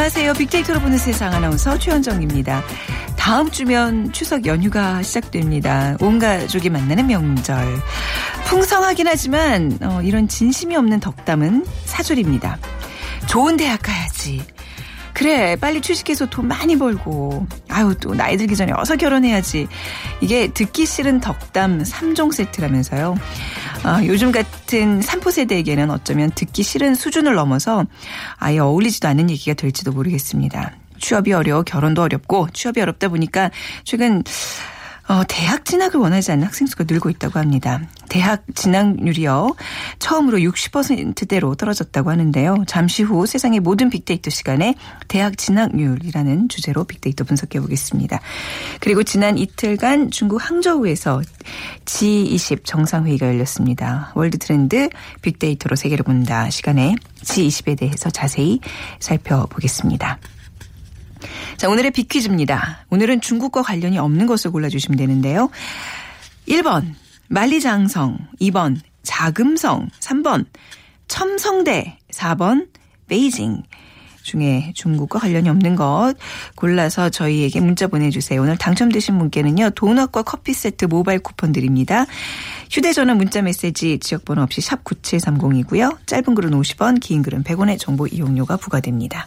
안녕하세요. 빅데이터로 보는 세상 아나운서 최현정입니다. 다음 주면 추석 연휴가 시작됩니다. 온 가족이 만나는 명절. 풍성하긴 하지만 어, 이런 진심이 없는 덕담은 사줄입니다. 좋은 대학 가야지. 그래 빨리 취직해서 돈 많이 벌고 아유 또 나이 들기 전에 어서 결혼해야지 이게 듣기 싫은 덕담 3종 세트라면서요 아, 요즘 같은 3포 세대에게는 어쩌면 듣기 싫은 수준을 넘어서 아예 어울리지도 않는 얘기가 될지도 모르겠습니다. 취업이 어려워 결혼도 어렵고 취업이 어렵다 보니까 최근 어, 대학 진학을 원하지 않는 학생 수가 늘고 있다고 합니다. 대학 진학률이요. 처음으로 60%대로 떨어졌다고 하는데요. 잠시 후 세상의 모든 빅데이터 시간에 대학 진학률이라는 주제로 빅데이터 분석해 보겠습니다. 그리고 지난 이틀간 중국 항저우에서 G20 정상회의가 열렸습니다. 월드 트렌드 빅데이터로 세계를 본다 시간에 G20에 대해서 자세히 살펴보겠습니다. 자, 오늘의 빅퀴즈입니다. 오늘은 중국과 관련이 없는 것을 골라주시면 되는데요. 1번, 만리장성. 2번, 자금성. 3번, 첨성대. 4번, 베이징. 중에 중국과 관련이 없는 것 골라서 저희에게 문자 보내주세요. 오늘 당첨되신 분께는요. 도넛과 커피 세트 모바일 쿠폰 드립니다. 휴대전화 문자 메시지 지역번호 없이 샵 9730이고요. 짧은 글은 50원 긴 글은 100원의 정보 이용료가 부과됩니다.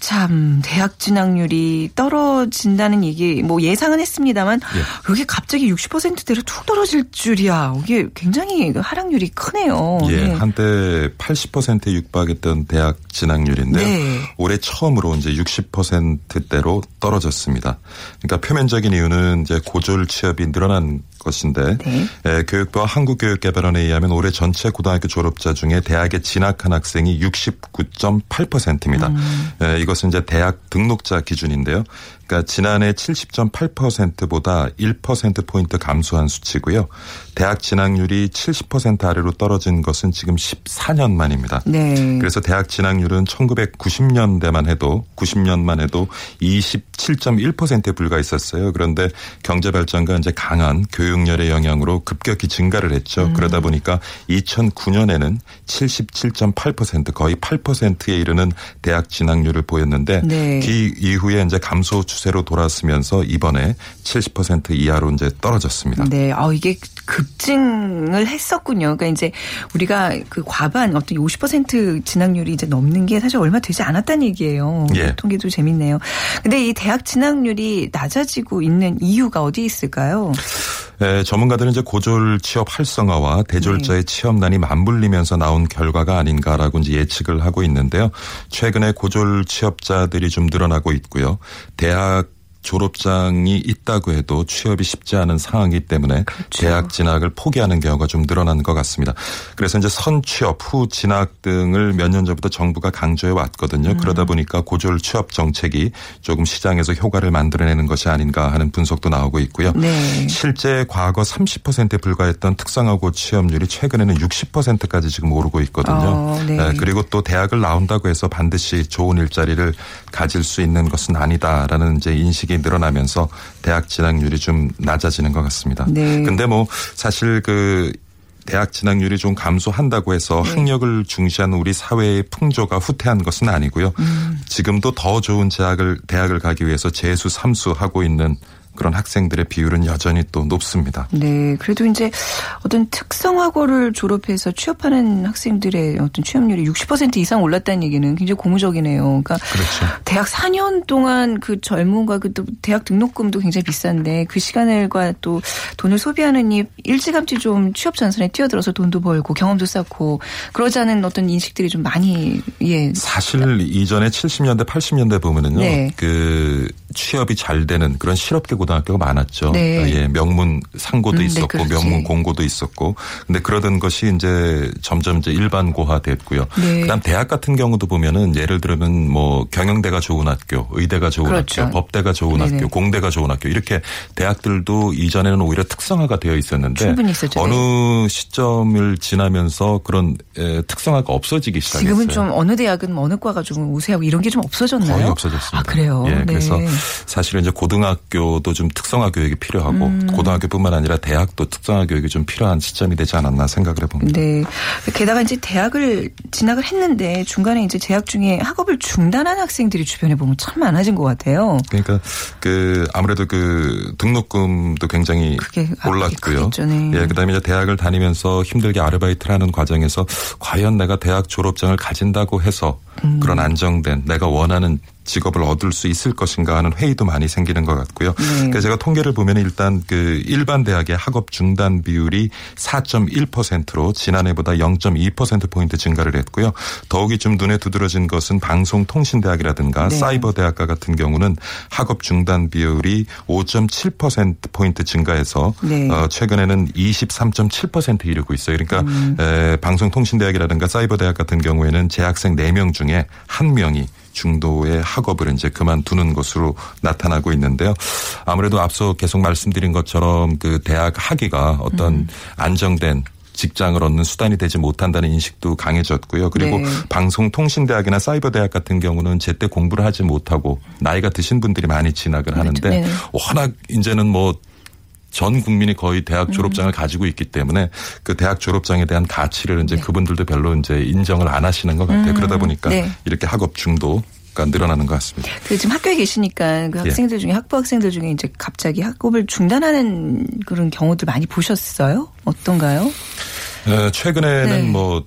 참 대학 진학률이 떨어진다는 얘기 뭐 예상은 했습니다만 예. 이게 갑자기 60%대로 툭 떨어질 줄이야. 이게 굉장히 하락률이 크네요. 예, 네. 한때 80%에 육박했던 대학 진학률인데요. 네. 올해 처음으로 이제 60%대로 떨어졌습니다. 그러니까 표면적인 이유는 이제 고졸 취업이 늘어난 것인데 네. 예, 교육부와 한국교육개발원에 의하면 올해 전체 고등학교 졸업자 중에 대학에 진학한 학생이 69.8%입니다. 음. 예, 이것은 이제 대학 등록자 기준인데요. 그러니까 지난해 70.8%보다 1% 포인트 감소한 수치고요. 대학 진학률이 70% 아래로 떨어진 것은 지금 14년 만입니다. 네. 그래서 대학 진학률은 1990년대만 해도 90년만 해도 27.1%에 불과했었어요. 그런데 경제 발전과 이제 강한 교육열의 영향으로 급격히 증가를 했죠. 음. 그러다 보니까 2009년에는 77.8% 거의 8%에 이르는 대학 진학률을 보였는데 네. 그 이후에 이제 감소 추 세로 돌아서면서 이번에 70% 이하로 이제 떨어졌습니다. 네, 아 이게 급증을 했었군요. 그러니까 이제 우리가 그 과반 어떤 50% 진학률이 이제 넘는 게 사실 얼마 되지 않았다는 얘기예요. 예. 통계도 재밌네요. 근데 이 대학 진학률이 낮아지고 있는 이유가 어디 있을까요? 예, 전문가들은 이제 고졸 취업 활성화와 대졸자의 취업난이 맞물리면서 나온 결과가 아닌가라고 이제 예측을 하고 있는데요. 최근에 고졸 취업자들이 좀 늘어나고 있고요. 대학 uh, 졸업장이 있다고 해도 취업이 쉽지 않은 상황이기 때문에 대학 진학을 포기하는 경우가 좀 늘어난 것 같습니다. 그래서 이제 선취업, 후 진학 등을 몇 년 전부터 정부가 강조해 왔거든요. 그러다 보니까 고졸 취업 정책이 조금 시장에서 효과를 만들어내는 것이 아닌가 하는 분석도 나오고 있고요. 네. 실제 과거 30%에 불과했던 특성화고 취업률이 최근에는 60%까지 지금 오르고 있거든요. 어, 네. 예, 그리고 또 대학을 나온다고 해서 반드시 좋은 일자리를 가질 수 있는 것은 아니다라는 이제 인식 이 늘어나면서 대학 진학률이 좀 낮아지는 것 같습니다. 네. 근데 뭐 사실 그 대학 진학률이 좀 감소한다고 해서 네. 학력을 중시하는 우리 사회의 풍조가 후퇴한 것은 아니고요. 음. 지금도 더 좋은 대학을 대학을 가기 위해서 재수 삼수 하고 있는 그런 학생들의 비율은 여전히 또 높습니다. 네, 그래도 이제 어떤 특성화고를 졸업해서 취업하는 학생들의 어떤 취업률이 60% 이상 올랐다는 얘기는 굉장히 고무적이네요. 그러니까 그렇죠. 대학 4년 동안 그 젊음과 그또 대학 등록금도 굉장히 비싼데 그 시간을과 또 돈을 소비하는 이 일찌감치 좀 취업 전선에 뛰어들어서 돈도 벌고 경험도 쌓고 그러자는 어떤 인식들이 좀 많이 예 사실 이전에 70년대, 80년대 보면은요. 네. 그 취업이 잘 되는 그런 실업계 고등학교가 많았죠. 네. 예, 명문 상고도 음, 네, 있었고 그렇지. 명문 공고도 있었고. 근데 그러던 것이 이제 점점 이제 일반고화 됐고요. 네. 그다음 대학 같은 경우도 보면은 예를 들면 뭐 경영대가 좋은 학교, 의대가 좋은 그렇죠. 학교, 법대가 좋은 네네. 학교, 공대가 좋은 학교 이렇게 대학들도 이전에는 오히려 특성화가 되어 있었는데 있었죠. 네. 어느 시점을 지나면서 그런 에, 특성화가 없어지기 시작했어요. 지금은 좀 어느 대학은 어느 과가 좀 우세하고 이런 게 좀 없어졌나요? 거의 없어졌습니다. 아 그래요. 예, 네. 그래서 사실은 이제 고등학교도 좀 특성화 교육이 필요하고 음. 고등학교뿐만 아니라 대학도 특성화 교육이 좀 필요한 시점이 되지 않았나 생각을 해봅니다. 네. 게다가 이제 대학을 진학을 했는데 중간에 이제 재학 중에 학업을 중단한 학생들이 주변에 보면 참 많아진 것 같아요. 그러니까 그 아무래도 그 등록금도 굉장히 압박이 올랐고요. 네. 예, 그다음에 이제 대학을 다니면서 힘들게 아르바이트를 하는 과정에서 과연 내가 대학 졸업장을 가진다고 해서 음. 그런 안정된 내가 원하는 직업을 얻을 수 있을 것인가 하는 회의도 많이 생기는 것 같고요. 네. 그래서 제가 통계를 보면 일단 그 일반 대학의 학업 중단 비율이 4.1%로 지난해보다 0.2% 포인트 증가를 했고요. 더욱이 좀 눈에 두드러진 것은 방송통신대학이라든가 네. 사이버대학과 같은 경우는 학업 중단 비율이 5.7% 포인트 증가해서 네. 어, 최근에는 23.7% 이르고 있어요. 그러니까 음. 에, 방송통신대학이라든가 사이버대학 같은 경우에는 재학생 4명 중에 1명이 중도의 학업을 이제 그만두는 것으로 나타나고 있는데요. 아무래도 앞서 계속 말씀드린 것처럼 그 대학 학위가 어떤 음. 안정된 직장을 얻는 수단이 되지 못한다는 인식도 강해졌고요. 그리고 네. 방송통신대학이나 사이버대학 같은 경우는 제때 공부를 하지 못하고 나이가 드신 분들이 많이 진학을 하는데 네. 워낙 이제는 뭐 전 국민이 거의 음. 대학 졸업장을 가지고 있기 때문에 그 대학 졸업장에 대한 가치를 이제 네. 그분들도 별로 이제 인정을 안 하시는 것 같아요. 그러다 보니까 네. 이렇게 학업 중도 가 늘어나는 것 같습니다. 그 지금 학교에 계시니까 그 예. 학생들 중에 학부 학생들 중에 이제 갑자기 학업을 중단하는 그런 경우들 많이 보셨어요? 어떤가요? 어, 최근에는 네. 뭐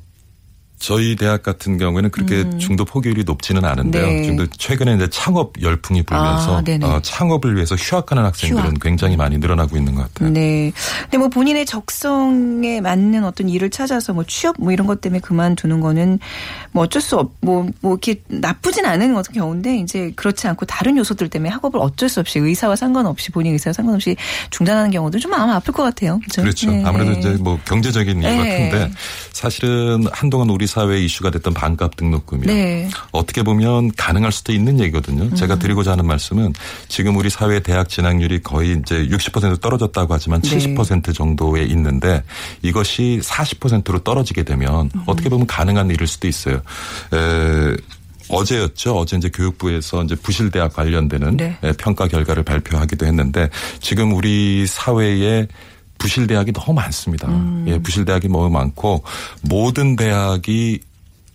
저희 대학 같은 경우에는 그렇게 중도 포기율이 높지는 않은데요. 음. 네. 근데 최근에 이제 창업 열풍이 불면서 아. 어, 창업을 위해서 휴학하는 학생들은 휴학. 굉장히 많이 늘어나고 있는 것 같아요. 네. 근데 뭐 본인의 적성에 맞는 어떤 일을 찾아서 뭐 취업 뭐 이런 것 때문에 그만두는 거는 뭐 어쩔 수 없, 뭐, 뭐 이렇게 나쁘진 않은 어떤 경우인데 이제 그렇지 않고 다른 요소들 때문에 학업을 어쩔 수 없이 의사와 상관없이 본인 의사와 상관없이 중단하는 경우도 좀 마음 아플 것 같아요. 그죠? 그렇죠. 네. 아무래도 이제 뭐 경제적인 이유가 네. 큰데 사실은 한동안 우리 사회에 이슈가 됐던 반값 등록금이요. 네. 음. 어떻게 보면 가능할 수도 있는 얘기거든요. 제가 드리고자 하는 말씀은 지금 우리 사회 대학 진학률이 거의 이제 60% 떨어졌다고 하지만 네. 70% 정도에 있는데 이것이 40%로 떨어지게 되면 음. 어떻게 보면 가능한 일일 수도 있어요. 에, 어제였죠. 어제 이제 교육부에서 이제 부실대학 관련되는 네. 에, 평가 결과를 발표하기도 했는데 지금 우리 사회에 부실 대학이 너무 많습니다. 음. 예, 부실 대학이 너무 많고 모든 대학이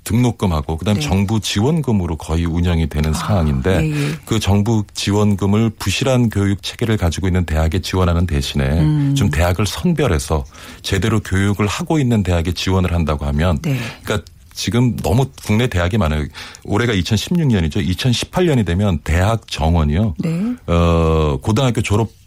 등록금하고 그다음에 네. 정부 지원금으로 거의 운영이 되는 상황인데 예, 예. 그 정부 지원금을 부실한 교육 체계를 가지고 있는 대학에 지원하는 대신에 음. 좀 대학을 선별해서 제대로 교육을 하고 있는 대학에 지원을 한다고 하면 네. 그러니까 지금 너무 국내 대학이 많아요. 올해가 2016년이죠. 2018년이 되면 대학 정원이요. 네. 어, 고등학교 졸업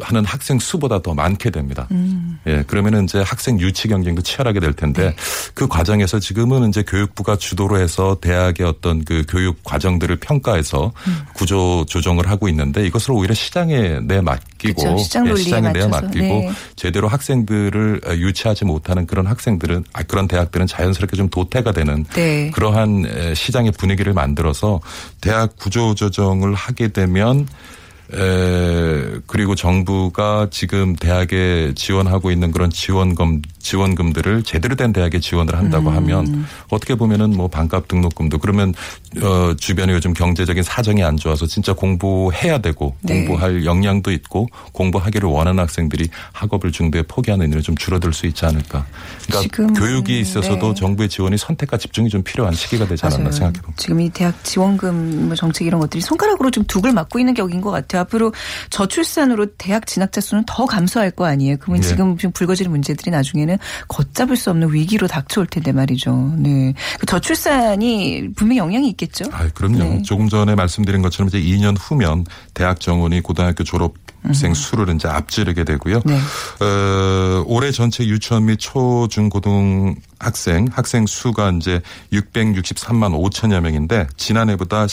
하는 학생 수보다 더 많게 됩니다. 음. 예, 그러면은 이제 학생 유치 경쟁도 치열하게 될 텐데 네. 그 과정에서 지금은 이제 교육부가 주도로 해서 대학의 어떤 그 교육 과정들을 평가해서 음. 구조 조정을 하고 있는데 이것을 오히려 시장에 내 맡기고. 시장 논리에 시장에 내. 맡기고 네. 제대로 학생들을 유치하지 못하는 그런 학생들은 아, 그런 대학들은 자연스럽게 좀 도태가 되는 네. 그러한 에, 시장의 분위기를 만들어서 대학 구조 조정을 하게 되면 에, 그리고 정부가 지금 대학에 지원하고 있는 그런 지원금, 지원금들을 제대로 된 대학에 지원을 한다고 음. 하면 어떻게 보면은 뭐 반값 등록금도 그러면 어, 주변에 요즘 경제적인 사정이 안 좋아서 진짜 공부해야 되고 네. 공부할 역량도 있고 공부하기를 원하는 학생들이 학업을 중도에 포기하는 일은 좀 줄어들 수 있지 않을까. 그러니까 지금, 교육에 있어서도 네. 정부의 지원이 선택과 집중이 좀 필요한 시기가 되지 않았나. 생각해 봅니다. 지금 이 대학 지원금 뭐 정책 이런 것들이 손가락으로 좀 둑을 맞고 있는 격인 것 같아요. 앞으로 저출산으로 대학 진학자 수는 더 감소할 거 아니에요. 그러면 네. 지금 좀 불거지는 문제들이 나중에는 걷잡을 수 없는 위기로 닥쳐올 텐데 말이죠. 네. 그 저출산이 분명히 영향이 있겠죠. 아, 그럼요. 네. 조금 전에 말씀드린 것처럼 이제 2년 후면 대학 정원이 고등학교 졸업생 수를 이제 앞지르게 되고요. 네. 어, 올해 전체 유치원 및 초, 중, 고등 학생, 학생 수가 이제 663만 5천여 명인데 지난해보다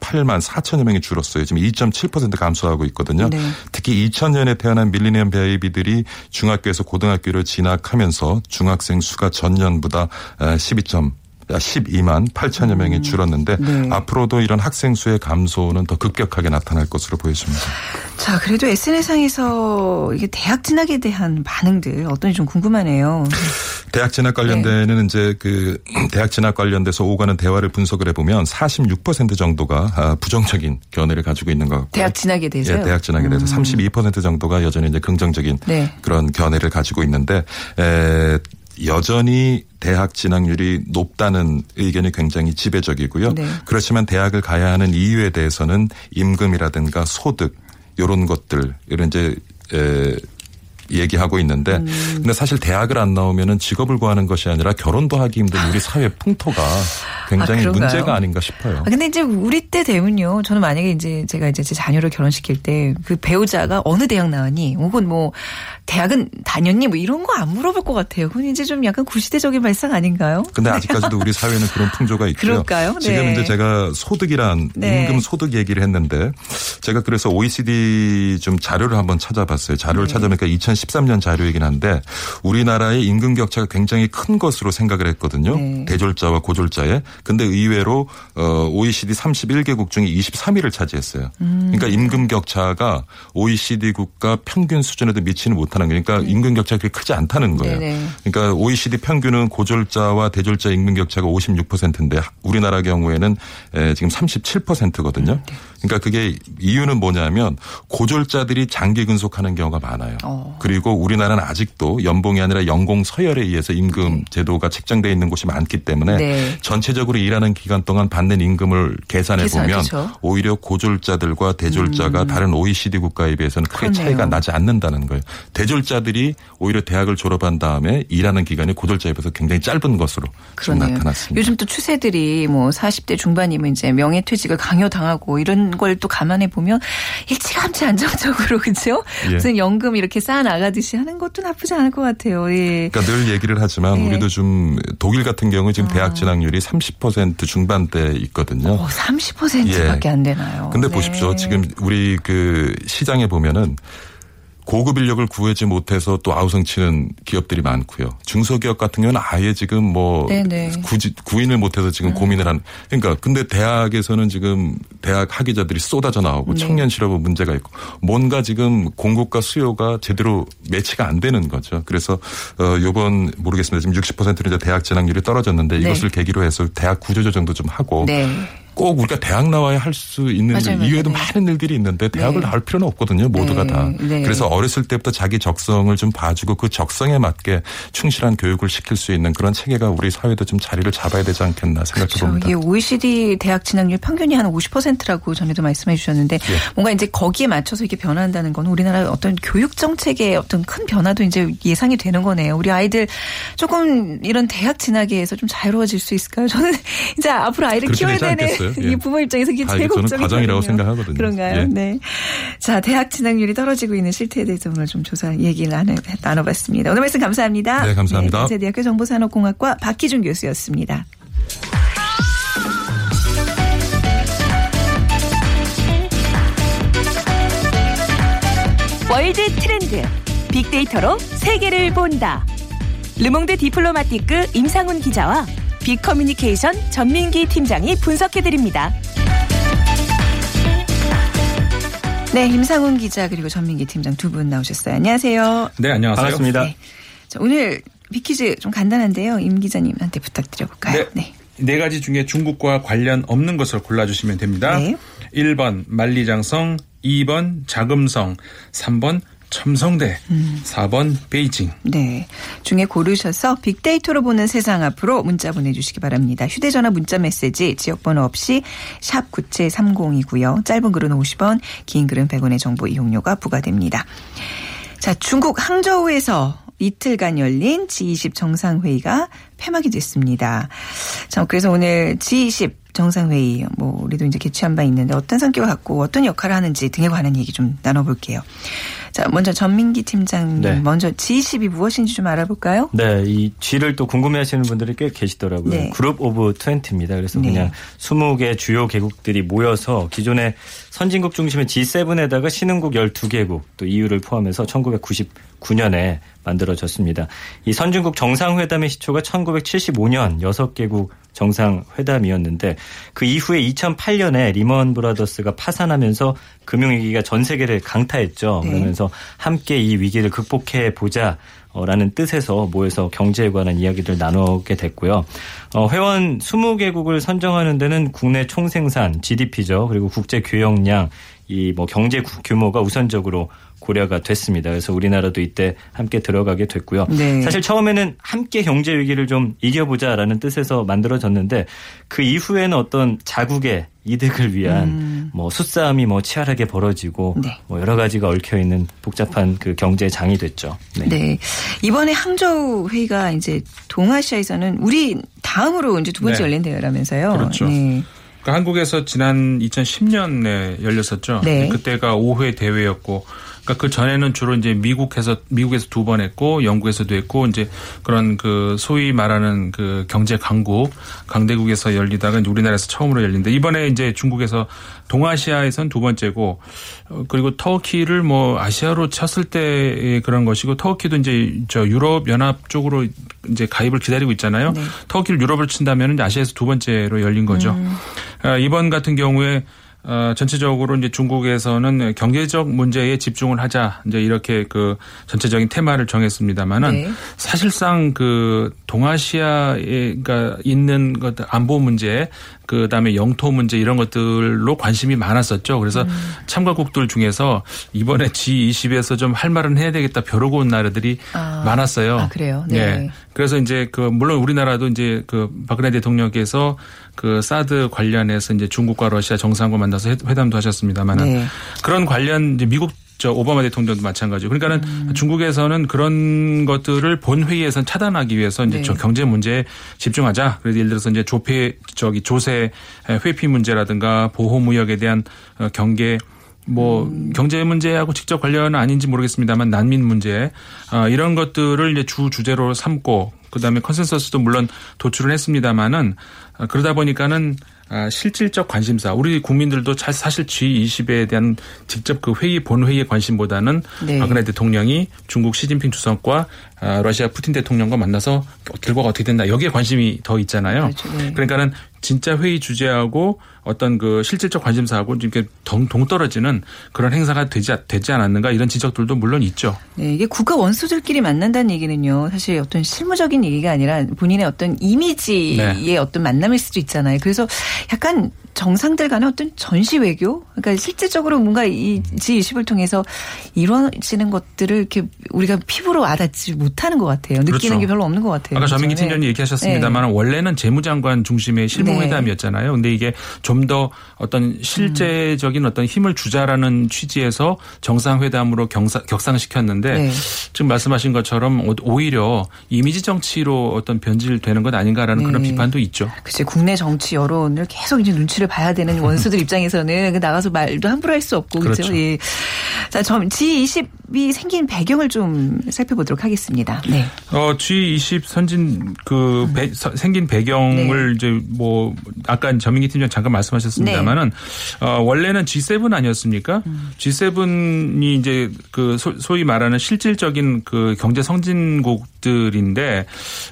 18만 4천여 명이 줄었어요. 지금 2.7% 감소하고 있거든요. 네. 특히 2000년에 태어난 밀리니엄 베이비들이 중학교에서 고등학교를 진학하면서 중학생 수가 전년보다 12점 12만 8천여 명이 줄었는데 네. 앞으로도 이런 학생 수의 감소는 더 급격하게 나타날 것으로 보여집니다. 자, 그래도 SNS상에서 이게 대학 진학에 대한 반응들 어떤지 좀 궁금하네요. 대학 진학 관련돼는 이제 그 대학 진학 관련돼서 오가는 대화를 분석을 해보면 46% 정도가 아, 부정적인 견해를 가지고 있는 것 같고 대학 진학에 대해서요? 예, 대학 진학에 대해서 32% 정도가 여전히 이제 긍정적인 네. 그런 견해를 가지고 있는데 에, 여전히 대학 진학률이 높다는 의견이 굉장히 지배적이고요. 네. 그렇지만 대학을 가야 하는 이유에 대해서는 임금이라든가 소득 이런 것들 이런 이제 에, 얘기하고 있는데 음. 근데 사실 대학을 안 나오면은 직업을 구하는 것이 아니라 결혼도 하기 힘든 우리 사회 풍토가 굉장히 아? 문제가 아닌가 싶어요. 아, 근데 이제 우리 때 되면요. 저는 만약에 이제 제가 이제 제 자녀를 결혼시킬 때 그 배우자가 어느 대학 나왔니? 혹은 뭐 대학은 다녔니? 뭐 이런 거 안 물어볼 것 같아요. 그건 이제 좀 약간 구시대적인 발상 아닌가요? 근데 아직까지도 우리 사회는 그런 풍조가 있고요. 그럴까요? 네. 지금 이제 제가 소득이란 네. 임금 소득 얘기를 했는데 제가 그래서 OECD 좀 자료를 한번 찾아봤어요. 자료를 네. 찾아보니까 2013년 자료이긴 한데 우리나라의 임금 격차가 굉장히 큰 것으로 생각을 했거든요. 네. 대졸자와 고졸자의. 근데 의외로 어 OECD 31개국 중에 23위를 차지했어요. 음. 그러니까 임금 격차가 OECD 국가 평균 수준에도 미치는 못하는 그러니까 임금 격차가 그렇게 크지 않다는 거예요. 네. 네네. 그러니까 OECD 평균은 고졸자와 대졸자 임금 격차가 56%인데 우리나라 경우에는 에, 지금 37%거든요. 그러니까 그게 이유는 뭐냐면 고졸자들이 장기 근속하는 경우가 많아요. 어. 그리고 우리나라는 아직도 연봉이 아니라 연공 서열에 의해서 임금 제도가 책정되어 있는 곳이 많기 때문에 네. 전체적으로 일하는 기간 동안 받는 임금을 계산해 계산, 보면 그렇죠. 음. 오히려 고졸자들과 대졸자가 다른 OECD 국가에 비해서는 크게 그러네요. 차이가 나지 않는다는 거예요. 대졸자들이 오히려 대학을 졸업한 다음에 일하는 기간이 고졸자에 비해서 굉장히 짧은 것으로 좀 그러네요. 나타났습니다. 요즘 또 추세들이 뭐 40대 중반이면 이제 명예퇴직을 강요당하고 이런 걸 또 감안해 보면 일찌감치 안정적으로 그죠? 예. 무슨 연금 이렇게 쌓아 나가듯이 하는 것도 나쁘지 않을 것 같아요. 예. 그러니까 늘 얘기를 하지만 네. 아. 우리도 좀 독일 같은 경우 지금 대학 진학률이 30% 중반대 있거든요. 어, 30%밖에 예. 안 되나요? 근데 네. 보십시오. 지금 우리 그 시장에 보면은 고급 인력을 구하지 못해서 또 아우성 치는 기업들이 많고요. 중소기업 같은 경우는 아예 지금 뭐 네네. 음. 구지, 구인을 못해서 지금 고민을 하는. 그러니까 근데 대학에서는 지금 대학 학위자들이 쏟아져 나오고 네. 청년 실업은 문제가 있고 뭔가 지금 공급과 수요가 제대로 매치가 안 되는 거죠. 그래서 어 요번 모르겠습니다. 지금 60%는 이제 대학 진학률이 떨어졌는데 네. 이것을 계기로 해서 대학 구조조정도 좀 하고 네. 꼭 우리가 대학 나와야 할 수 있는 맞아요, 일. 이외에도 네. 많은 일들이 있는데 대학을 네. 나올 필요는 없거든요. 모두가 네. 다. 네. 그래서 어렸을 때부터 자기 적성을 좀 봐주고 그 적성에 맞게 충실한 교육을 시킬 수 있는 그런 체계가 우리 사회도 좀 자리를 잡아야 되지 않겠나 생각해 그렇죠. 봅니다. 이게 OECD 대학 진학률 평균이 한 50%라고 전에도 말씀해 주셨는데 예. 뭔가 이제 거기에 맞춰서 이렇게 변화한다는 건 우리나라 어떤 교육 정책의 어떤 큰 변화도 이제 예상이 되는 거네요. 우리 아이들 조금 이런 대학 진학에서 좀 자유로워질 수 있을까요? 저는 이제 앞으로 아이를 키워야 되는 예. 이 부모 입장에서 그게 아, 제일 이게 저는. 과정이라고 생각하거든요. 그런가요? 예. 네. 자, 대학 진학률이 떨어지고 있는 실태에 대해서 오늘 좀 조사 얘기를 나눠, 나눠봤습니다. 오늘 말씀 감사합니다. 네, 감사합니다. 연세대학교 정보산업공학과 박희준 교수였습니다. 월드 트렌드 빅데이터로 세계를 본다. 르몽드 디플로마티크 임상훈 기자와 빅커뮤니케이션 전민기 팀장이 분석해 드립니다. 네, 임상훈 기자 그리고 전민기 팀장 두 분 나오셨어요. 안녕하세요. 네, 안녕하세요. 반갑습니다. 네. 자, 오늘 비키즈 좀 간단한데요. 임 기자님한테 부탁드려볼까요? 네. 네 가지 중에 중국과 관련 없는 것을 골라주시면 됩니다. 네. 1번 만리장성, 2번 자금성, 3번 첨성대, 4번 베이징. 네. 중에 고르셔서 빅데이터로 보는 세상 앞으로 문자 보내주시기 바랍니다. 휴대전화 문자 메시지 지역번호 없이 샵 9730이고요. 짧은 글은 50원, 긴 글은 100원의 정보 이용료가 부과됩니다. 자, 중국 항저우에서 이틀간 열린 G20 정상회의가 폐막이 됐습니다. 자, 그래서 오늘 G20 정상회의, 뭐, 우리도 이제 개최한 바 있는데 어떤 성격을 갖고 어떤 역할을 하는지 등에 관한 얘기 좀 나눠볼게요. 자, 먼저 전민기 팀장님, 네. 먼저 G20이 무엇인지 좀 알아볼까요? 네, 이 G를 또 궁금해하시는 분들이 꽤 계시더라고요. 네. Group of 20입니다. 그래서 네. 그냥 20개 주요 개국들이 모여서 기존의 선진국 중심의 G7에다가 신흥국 12개국 또 EU를 포함해서 1999년에 만들어졌습니다. 이 선진국 정상회담의 시초가 1975년 6개국 정상회담이었는데 그 이후에 2008년에 리먼 브라더스가 파산하면서 금융위기가 전 세계를 강타했죠. 네. 그러면서 함께 이 위기를 극복해 보자. 어, 라는 뜻에서 모여서 경제에 관한 이야기를 나누게 됐고요. 어, 회원 20개국을 선정하는 데는 국내 총생산, GDP죠. 그리고 국제 교역량, 이 뭐 경제 구- 규모가 우선적으로 고려가 됐습니다. 그래서 우리나라도 이때 함께 들어가게 됐고요. 네. 사실 처음에는 함께 경제 위기를 좀 이겨보자라는 뜻에서 만들어졌는데 그 이후에는 어떤 자국의 이득을 위한 뭐 수싸움이 뭐 치열하게 벌어지고 음. 네. 뭐 여러 가지가 얽혀 있는 복잡한 그 경제 장이 됐죠. 네. 네. 이번에 항저우 회의가 이제 동아시아에서는 우리 다음으로 이제 두 번째 네. 열린 대회라면서요. 그렇죠. 네. 그러니까 한국에서 지난 2010년에 열렸었죠. 네. 그때가 5회 대회였고, 그러니까 그 전에는 주로 이제 미국에서 미국에서 두 번 했고, 영국에서도 했고, 이제 그런 그 소위 말하는 그 경제 강국 강대국에서 열리다가 우리나라에서 처음으로 열린데 이번에 이제 중국에서 동아시아에선 두 번째고, 어, 그리고 터키를 뭐 아시아로 쳤을 때의 그런 것이고, 터키도 이제 저 유럽 연합 쪽으로 이제 가입을 기다리고 있잖아요. 네. 터키를 유럽을 친다면 아시아에서 두 번째로 열린 거죠. 음. 아, 이번 같은 경우에 어, 전체적으로 이제 중국에서는 경제적 문제에 집중을 하자 이제 이렇게 그 전체적인 테마를 정했습니다만은 네. 사실상 그 동아시아에가 있는 것들 안보 문제 그다음에 영토 문제 이런 것들로 관심이 많았었죠. 그래서 음. 참가국들 중에서 이번에 G20에서 좀 할 말은 해야 되겠다 벼르고 온 나라들이 아. 많았어요. 아, 그래요? 네. 그래서 이제 그 물론 우리나라도 이제 그 박근혜 대통령께서 그 사드 관련해서 이제 중국과 러시아 정상과 만나서 회- 회담도 하셨습니다만은 네. 그런 관련 이제 미국 저 오바마 대통령도 마찬가지고 그러니까는 음. 중국에서는 그런 것들을 본 회의에선 차단하기 위해서 이제 네. 저 경제 문제에 집중하자. 그래서 예를 들어서 이제 조폐 저기 조세 회피 문제라든가 보호 무역에 대한 어, 경계 뭐 음. 경제 문제하고 직접 관련은 아닌지 모르겠습니다만 난민 문제 어, 이런 것들을 이제 주 주제로 삼고 그다음에 컨센서스도 물론 도출을 했습니다마는 어, 그러다 보니까는 아, 실질적 관심사 우리 국민들도 자- 사실 G20에 대한 직접 그 회의 본 회의의 관심보다는 네. 박근혜 대통령이 중국 시진핑 주석과 아, 러시아 푸틴 대통령과 만나서 결과가 어떻게 된다 여기에 관심이 더 있잖아요. 그렇죠. 네. 그러니까는 진짜 회의 주제하고 어떤 그 실질적 관심사하고 이렇게 동, 동떨어지는 그런 행사가 되지 되지 않았는가 이런 지적들도 물론 있죠. 네, 이게 국가 원수들끼리 만난다는 얘기는요. 사실 어떤 실무적인 얘기가 아니라 본인의 어떤 이미지의 네. 어떤 만남일 수도 있잖아요. 그래서 약간 정상들 간의 어떤 전시 외교? 그러니까 실질적으로 뭔가 이 G20을 통해서 이루어지는 것들을 이렇게 우리가 피부로 와닿지 못하는 것 같아요. 느끼는 그렇죠. 게 별로 없는 것 같아요. 아까 전민기 그렇죠? 팀장님 네. 얘기하셨습니다만 원래는 재무장관 중심의 실무 회담이었잖아요. 근데 이게 좀 더 어떤 실제적인 어떤 힘을 주자라는 취지에서 정상회담으로 경사, 격상시켰는데 네. 지금 말씀하신 것처럼 오히려 이미지 정치로 어떤 변질되는 것 아닌가라는 그런 네. 비판도 있죠. 글쎄 국내 정치 여론을 계속 이제 눈치를 봐야 되는 원수들 입장에서는 그 나가서 말도 함부로 할 수 없고 그렇죠. 그렇죠. 예. 자, 점 G20 이 생긴 배경을 좀 살펴보도록 하겠습니다. 네. 어, G20 선진 그 배- 서- 생긴 배경을 네. 이제 뭐 아까 전민기 팀장 잠깐 말씀하셨습니다만은 네. 어, 원래는 G7 아니었습니까? 음. G7이 이제 그 소, 소위 말하는 실질적인 그 경제 선진국들인데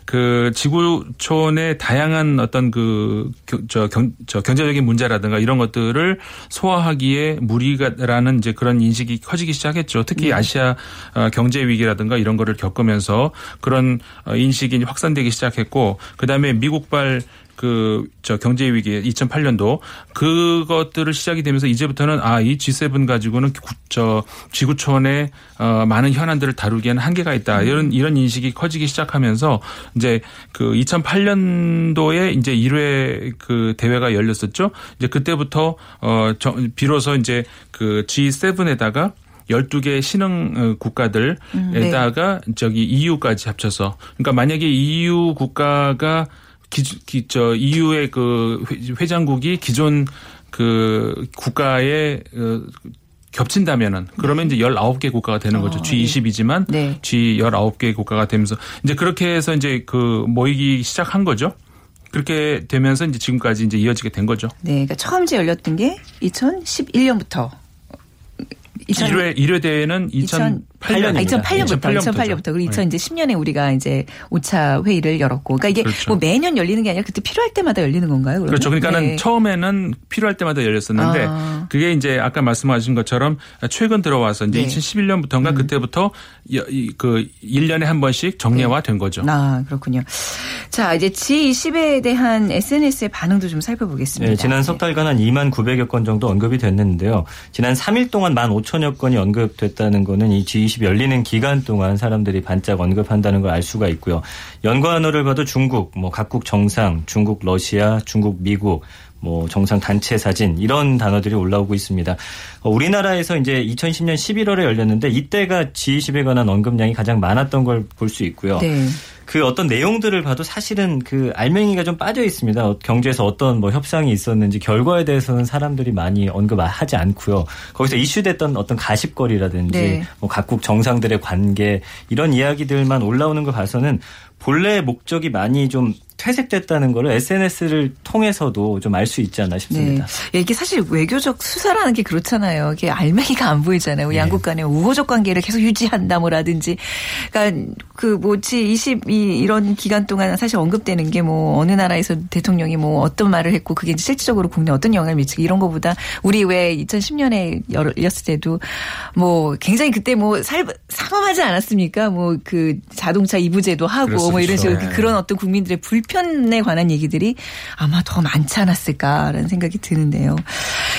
그 지구촌의 다양한 어떤 그저 저 경제적인 문제라든가 이런 것들을 소화하기에 무리가라는 이제 그런 인식이 커지기 시작했죠. 특히 아시아 어, 경제 위기라든가 이런 거를 겪으면서 그런 어, 인식이 확산되기 시작했고 그다음에 미국발 그저 경제 위기 2008년도 그것들을 시작이 되면서 이제부터는 아 이 G7 가지고는 구- 저 지구촌의 어 많은 현안들을 다루기에는 한계가 있다. 이런 이런 인식이 커지기 시작하면서 이제 그 2008년도에 이제 1회 그 대회가 열렸었죠. 이제 그때부터 어 저- 비로소 이제 그 G7에다가 12개 신흥 어, 국가들에다가 저기 EU까지 합쳐서 그러니까 만약에 EU 국가가 기, 기, 저 EU의 그 회- 회장국이 기존 그 국가에 어, 겹친다면은 그러면 이제 19개 국가가 되는 거죠. G20이지만 네. G19개 국가가 되면서 이제 그렇게 해서 이제 그 모이기 시작한 거죠. 그렇게 되면서 이제 지금까지 이제 이어지게 된 거죠. 네, 그러니까 처음 이제 열렸던 게 2011년부터 1회 1회 대회는 2008년 아, 2008년부터 2008년부터 그리고 2010년에 우리가 이제 5차 회의를 열었고 그러니까 이게 그렇죠. 뭐 매년 열리는 게 아니라 그때 필요할 때마다 열리는 건가요? 그러면? 그렇죠. 그러니까는 네. 처음에는 필요할 때마다 열렸었는데 아. 그게 이제 아까 말씀하신 것처럼 최근 들어와서 이제 네. 2011년부터인가 그때부터 여- 이- 그 1년에 한 번씩 정례화된 거죠. 아, 그렇군요. 자, 이제 G20에 대한 SNS의 반응도 좀 살펴보겠습니다. 네, 지난 석 달간 한 2만 900여 건 정도 언급이 됐는데요. 지난 3일 동안 1만 5천여 건이 언급됐다는 거는 이 G20 열리는 기간 동안 사람들이 반짝 언급한다는 걸 알 수가 있고요. 연관어를 봐도 중국, 뭐 각국 정상, 중국 러시아, 중국 미국, 뭐 정상 단체 사진 이런 단어들이 올라오고 있습니다. 어, 우리나라에서 이제 2010년 11월에 열렸는데 이때가 G20에 관한 언급량이 가장 많았던 걸 볼 수 있고요. 네. 그 어떤 내용들을 봐도 사실은 그 알맹이가 좀 빠져 있습니다. 어, 경제에서 어떤 뭐 협상이 있었는지 결과에 대해서는 사람들이 많이 언급하지 않고요. 거기서 이슈됐던 어떤 가십거리라든지 네. 뭐 각국 정상들의 관계 이런 이야기들만 올라오는 걸 봐서는 본래 목적이 많이 좀 퇴색됐다는 거를 SNS를 통해서도 좀 알 수 있지 않나 네. 싶습니다. 예, 이게 사실 외교적 수사라는 게 그렇잖아요. 이게 알맹이가 안 보이잖아요. 양국 간의 우호적 관계를 계속 유지한다 뭐라든지. 그러니까 그 뭐지 20이 이런 기간 동안 사실 언급되는 게 뭐 어느 나라에서 대통령이 뭐 어떤 말을 했고 그게 이제 실질적으로 국내에 어떤 영향을 미치고 이런 거보다 우리 왜 2010년에 열렸을 때도 뭐 굉장히 그때 뭐 살, 상험하지 않았습니까? 뭐 그 자동차 이부제도 하고 뭐 이런 식으로 그랬었죠. 그런 어떤 국민들의 불 편에 관한 얘기들이 아마 더 많지 않았을까라는 생각이 드는데요.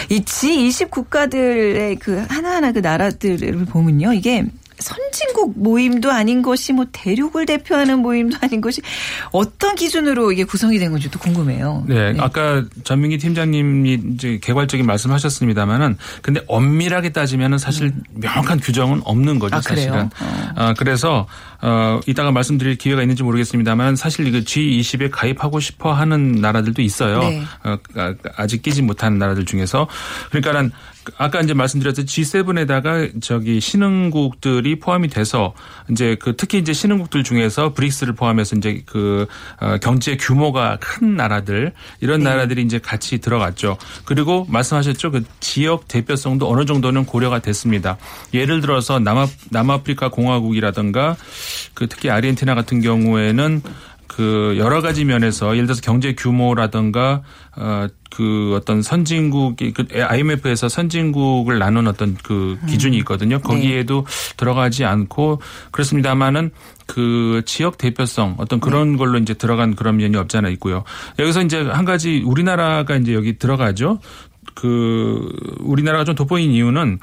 이 G20 국가들의 그 하나하나 그 나라들을 보면요. 이게 선진국 모임도 아닌 것이 뭐 대륙을 대표하는 모임도 아닌 것이 어떤 기준으로 이게 구성이 된 건지도 궁금해요. 네, 아까 전민기 팀장님이 이제 개괄적인 말씀하셨습니다만은 근데 엄밀하게 따지면은 사실 명확한 규정은 없는 거죠, 음. 아? 사실은. 아, 그래서 어 이따가 말씀드릴 기회가 있는지 모르겠습니다만 사실 그 G20에 가입하고 싶어 하는 나라들도 있어요. 네. 어, 아- 아직 끼지 못한 나라들 중에서 그러니까는 아까 이제 말씀드렸듯이 G7에다가 저기 신흥국들이 포함이 돼서 이제 그 특히 이제 신흥국들 중에서 브릭스를 포함해서 이제 그 어, 경제 규모가 큰 나라들 이런 나라들이 이제 같이 들어갔죠. 그리고 말씀하셨죠. 그 지역 대표성도 어느 정도는 고려가 됐습니다. 예를 들어서 남아 남아프리카 공화국이라든가 그 특히 아르헨티나 같은 경우에는 그 여러 가지 면에서 예를 들어서 경제 규모라든가 어그 어떤 선진국이 그 IMF에서 선진국을 나눈 어떤 그 기준이 있거든요. 거기에도 들어가지 않고 그렇습니다만은 그 지역 대표성 어떤 그런 걸로 이제 들어간 그런 면이 없지 않아 있고요. 여기서 이제 한 가지 우리나라가 이제 여기 들어가죠. 그 우리나라가 좀 돋보인 이유는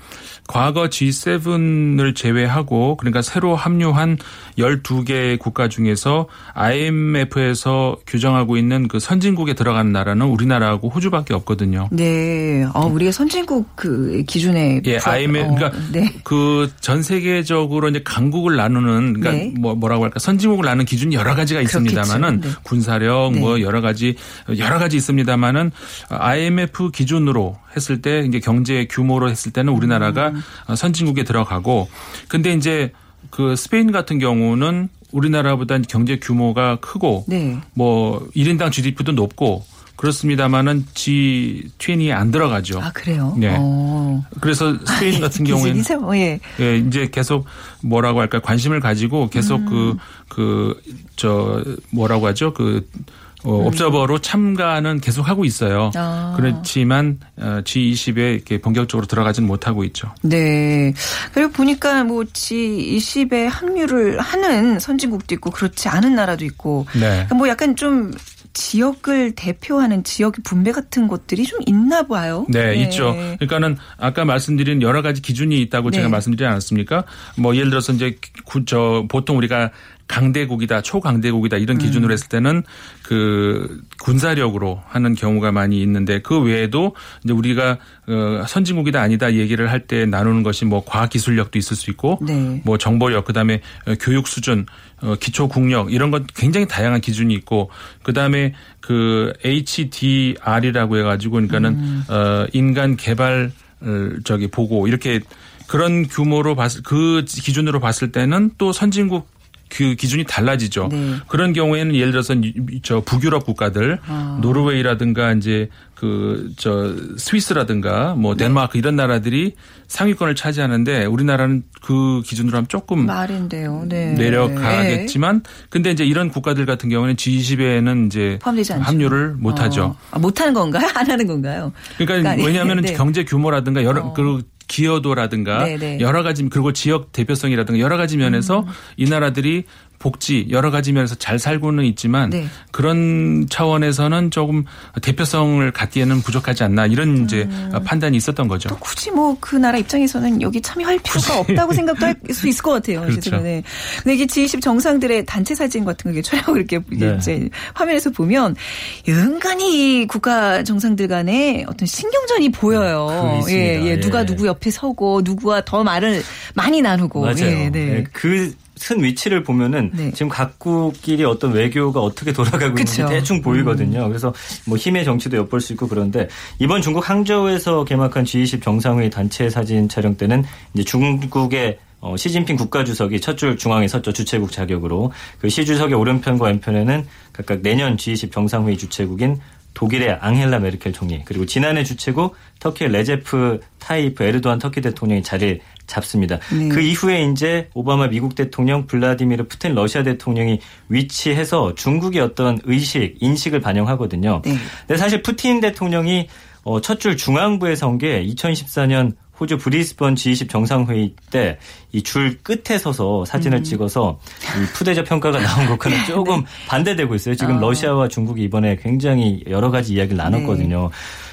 과거 G7을 제외하고 그러니까 새로 합류한 12개 국가 중에서 IMF에서 규정하고 있는 그 선진국에 들어가는 나라는 우리나라하고 호주밖에 없거든요. 네. 어, 우리가 선진국 그 기준에 예, IMF 어, 그러니까 네. 그전 세계적으로 이제 강국을 나누는 그러니까 네. 뭐 뭐라고 할까 선진국을 나누는 기준이 여러 가지가 있습니다만은. 네. 군사력 네. 뭐 여러 가지 여러 가지 있습니다만은 IMF 기준으로 했을 때 이제 경제 규모로 했을 때는 우리나라가 음. 선진국에 들어가고 근데 이제 그 스페인 같은 경우는 우리나라보다 경제 규모가 크고 네. 뭐 1인당 GDP도 높고 그렇습니다만은 G20에 안 들어가죠. 아, 그래요? 네. 어. 그래서 스페인 같은 경우에는 예. 예, 이제 계속 뭐라고 할까 관심을 가지고 계속 음. 그그 저 뭐라고 하죠 그 어, 옵저버로 참가는 계속 하고 있어요. 음. 아. 그렇지만 어, G20에 이렇게 본격적으로 들어가지는 못하고 있죠. 네. 그리고 보니까 뭐 G20에 합류를 하는 선진국도 있고 그렇지 않은 나라도 있고 네. 그러니까 뭐 약간 좀 지역을 대표하는 지역 분배 같은 것들이 좀 있나 봐요. 네, 있죠. 그러니까는 아까 말씀드린 여러 가지 기준이 있다고 네. 제가 말씀드리지 않았습니까? 뭐 예를 들어서 이제 구- 저 보통 우리가 강대국이다, 초강대국이다 이런 기준으로 했을 때는 그 군사력으로 하는 경우가 많이 있는데 그 외에도 이제 우리가 어 선진국이다 아니다 얘기를 할 때 나누는 것이 뭐 과학 기술력도 있을 수 있고 네. 뭐 정보력 그다음에 어, 교육 수준 어, 기초 국력 이런 건 굉장히 다양한 기준이 있고 그다음에 그 HDR이라고 해 가지고 그러니까는 음. 어 인간 개발 어, 저기 보고 이렇게 그런 규모로 봤을 그 기준으로 봤을 때는 또 선진국 그 기준이 달라지죠. 네. 그런 경우에는 예를 들어서 이- 저 북유럽 국가들 아. 노르웨이라든가 이제 그 저 스위스라든가 뭐 네. 덴마크 이런 나라들이 상위권을 차지하는데 우리나라는 그 기준으로 하면 조금 말인데요. 네. 내려가겠지만 근데 이제 이런 국가들 같은 경우는 G20에는 이제. 합류를 못 하죠. 어. 아, 못 하는 건가요? 안 하는 건가요? 그러니까 아니, 왜냐하면 네. 경제 규모라든가 여러 어. 그리고 기여도라든가 네, 네. 여러 가지 그리고 지역 대표성이라든가 여러 가지 면에서 음. 이 나라들이 복지 여러 가지 면에서 잘 살고는 있지만 네. 그런 차원에서는 조금 대표성을 갖기에는 부족하지 않나 이런 이제 음. 판단이 있었던 거죠. 또 굳이 뭐 그 나라 입장에서는 여기 참여할 필요가 없다고 생각도 할 수 있을 것 같아요. 제 그렇죠. 생각에. 근데 이게 G20 정상들의 단체 사진 같은 거 촬영을 이렇게 네. 이제 화면에서 보면 은근히 이 국가 정상들 간에 어떤 신경전이 보여요. 그. 예, 예. 예. 누가 누구 옆에 서고 누구와 더 말을 많이 나누고. 맞아요. 예, 네. 그 선 위치를 보면은 네. 지금 각국끼리 어떤 외교가 어떻게 돌아가고 있는지 그쵸. 음. 대충 보이거든요. 그래서 뭐 힘의 정치도 엿볼 수 있고 그런데 이번 중국 항저우에서 개막한 G20 정상회의 단체 사진 촬영 때는 이제 중국의 어, 시진핑 국가주석이 첫 줄 중앙에 섰죠 주최국 자격으로 그 시 주석의 오른편과 왼편에는 각각 내년 G20 정상회의 주최국인 독일의 앙헬라 메르켈 총리 그리고 지난해 주최국 터키의 레제프 타이프 에르도안 터키 대통령이 자리를 잡습니다. 네. 그 이후에 이제 오바마 미국 대통령, 블라디미르 푸틴 러시아 대통령이 위치해서 중국의 어떤 의식, 인식을 반영하거든요. 네. 근데 사실 푸틴 대통령이 어, 첫줄 중앙부에서 온 게 2014년 호주 브리스번 G20 정상회의 때 이 줄 끝에 서서 사진을 음. 찍어서 이 푸대접 평가가 나온 것과는 조금 반대되고 있어요. 지금 네. 아. 러시아와 중국이 이번에 굉장히 여러 가지 이야기를 나눴거든요.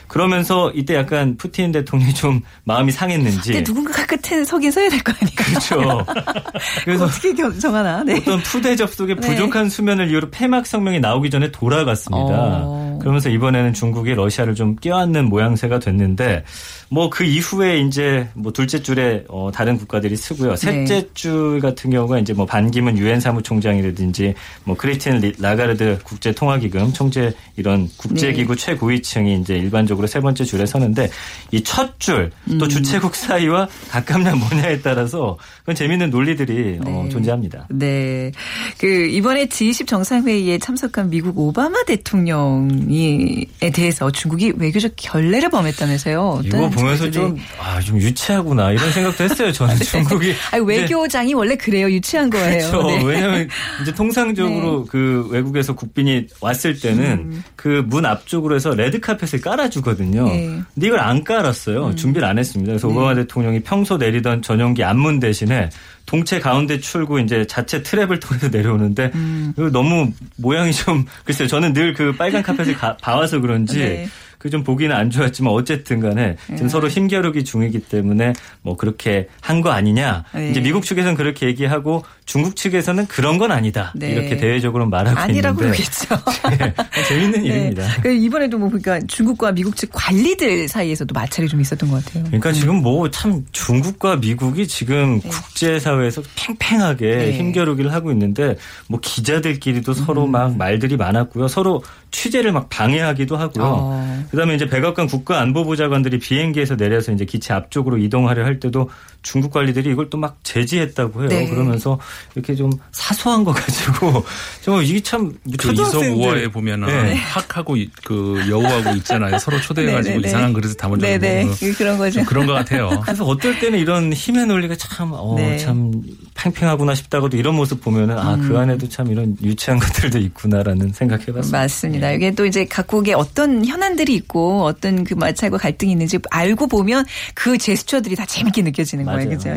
그러면서 이때 약간 푸틴 대통령이 좀 마음이 상했는지 근데 누군가가 끝에 서긴 서야 될 거 아니에요. 그렇죠. 그래서 어떻게 겨- 정하나? 네. 어떤 푸대접 속에 네. 부족한 수면을 이유로 폐막 성명이 나오기 전에 돌아갔습니다. 어. 그러면서 이번에는 중국이 러시아를 좀 껴안는 모양새가 됐는데 뭐 그 이후에 이제 뭐 둘째 줄에 어 다른 국가들이 서고요. 셋째 네. 줄 같은 경우가 이제 뭐 반기문 유엔 사무총장이라든지 뭐 크리스틴 리- 라가르드 국제통화기금 총재 이런 국제기구 네. 최고위층이 이제 일반적으로 세 번째 줄에 서는데 이 첫줄 음. 또 주최국 사이와 가깝냐 뭐냐에 따라서 그건 재밌는 논리들이 어, 네. 존재합니다. 네. 그, 이번에 G20 정상회의에 참석한 미국 오바마 대통령 이에 대해서 중국이 외교적 결례를 범했다면서요. 이거 보면서 좀, 아, 좀 유치하구나, 이런 생각도 했어요, 저는 중국이. 아니, 외교장이 원래 그래요. 유치한 거예요. 그렇죠. 네. 왜냐하면 이제 통상적으로 그 외국에서 국빈이 왔을 때는 그문 앞쪽으로 해서 레드카펫을 깔아주거든요. 네. 근데 이걸 안 깔았어요. 준비를 안 했습니다. 그래서 오바마 대통령이 평소 내리던 전용기 앞문 대신에 동체 가운데 출구 이제 자체 트랩을 통해서 내려오는데 이거 너무 모양이 좀 글쎄요. 저는 늘 그 빨간 카펫을 가- 봐와서 그런지 네. 그 좀 보기는 안 좋았지만 어쨌든 간에 지금 서로 힘겨루기 중이기 때문에 뭐 그렇게 한 거 아니냐. 네. 이제 미국 측에서는 그렇게 얘기하고 중국 측에서는 그런 건 아니다. 네. 이렇게 대외적으로 말하고 아니라고 있는데 그러겠죠. 네, 재밌는 일입니다. 그 이번에도 뭐 보니까 중국과 미국 측 관리들 사이에서도 마찰이 좀 있었던 것 같아요. 그러니까 지금 뭐 참 중국과 미국이 지금 국제사회에서 팽팽하게 네. 힘겨루기를 하고 있는데 뭐 기자들끼리도 서로 음. 막 말들이 많았고요. 서로 취재를 막 방해하기도 하고요. 어. 그다음에 이제 백악관 국가안보보좌관들이 비행기에서 내려서 이제 기체 앞쪽으로 이동하려 할 때도 중국 관리들이 이걸 또 막 제지했다고 해요. 네. 그러면서 이렇게 좀 사소한 거 가지고 좀 이게 참 그 이석 우화에 보면은 네. 학하고 이- 그 여우하고 있잖아요. 서로 초대해가지고 네네네. 이상한 그릇에 담아주는 네네. 거. 그런 거죠. 좀 그런 것 같아요. 그래서 어떨 때는 이런 힘의 논리가 참, 어, 네. 참 팽팽하구나 싶다가도 이런 모습 보면은 아그 안에도 참 이런 유치한 것들도 있구나라는 생각해봤습니다. 맞습니다. 이게 또 이제 각국에 어떤 현안들이 있고 어떤 그 마찰과 갈등이 있는지 알고 보면 그 제스처들이 다 재밌게 느껴지는 거예요. 그죠?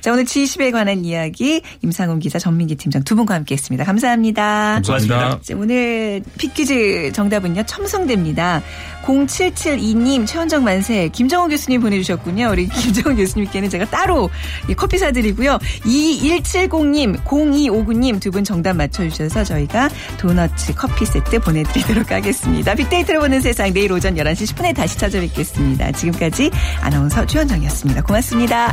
자, 오늘 G20에 관한 이야기 임상훈 기자, 전민기 팀장 두 분과 함께 했습니다. 감사합니다. 감사합니다. 오늘 픽퀴즈 정답은요. 첨성대입니다. 0772님 최원정 만세 김정호 교수님 보내주셨군요. 우리 김정호 교수님께는 제가 따로 이 커피 사드리고요. 2170님 0259님 두 분 정답 맞춰주셔서 저희가 도너츠 커피 세트 보내드 리도록 하겠습니다. 빅데이터로 보는 세상 내일 오전 11시 10분에 다시 찾아뵙겠습니다. 지금까지 아나운서 최원정이었습니다. 고맙습니다.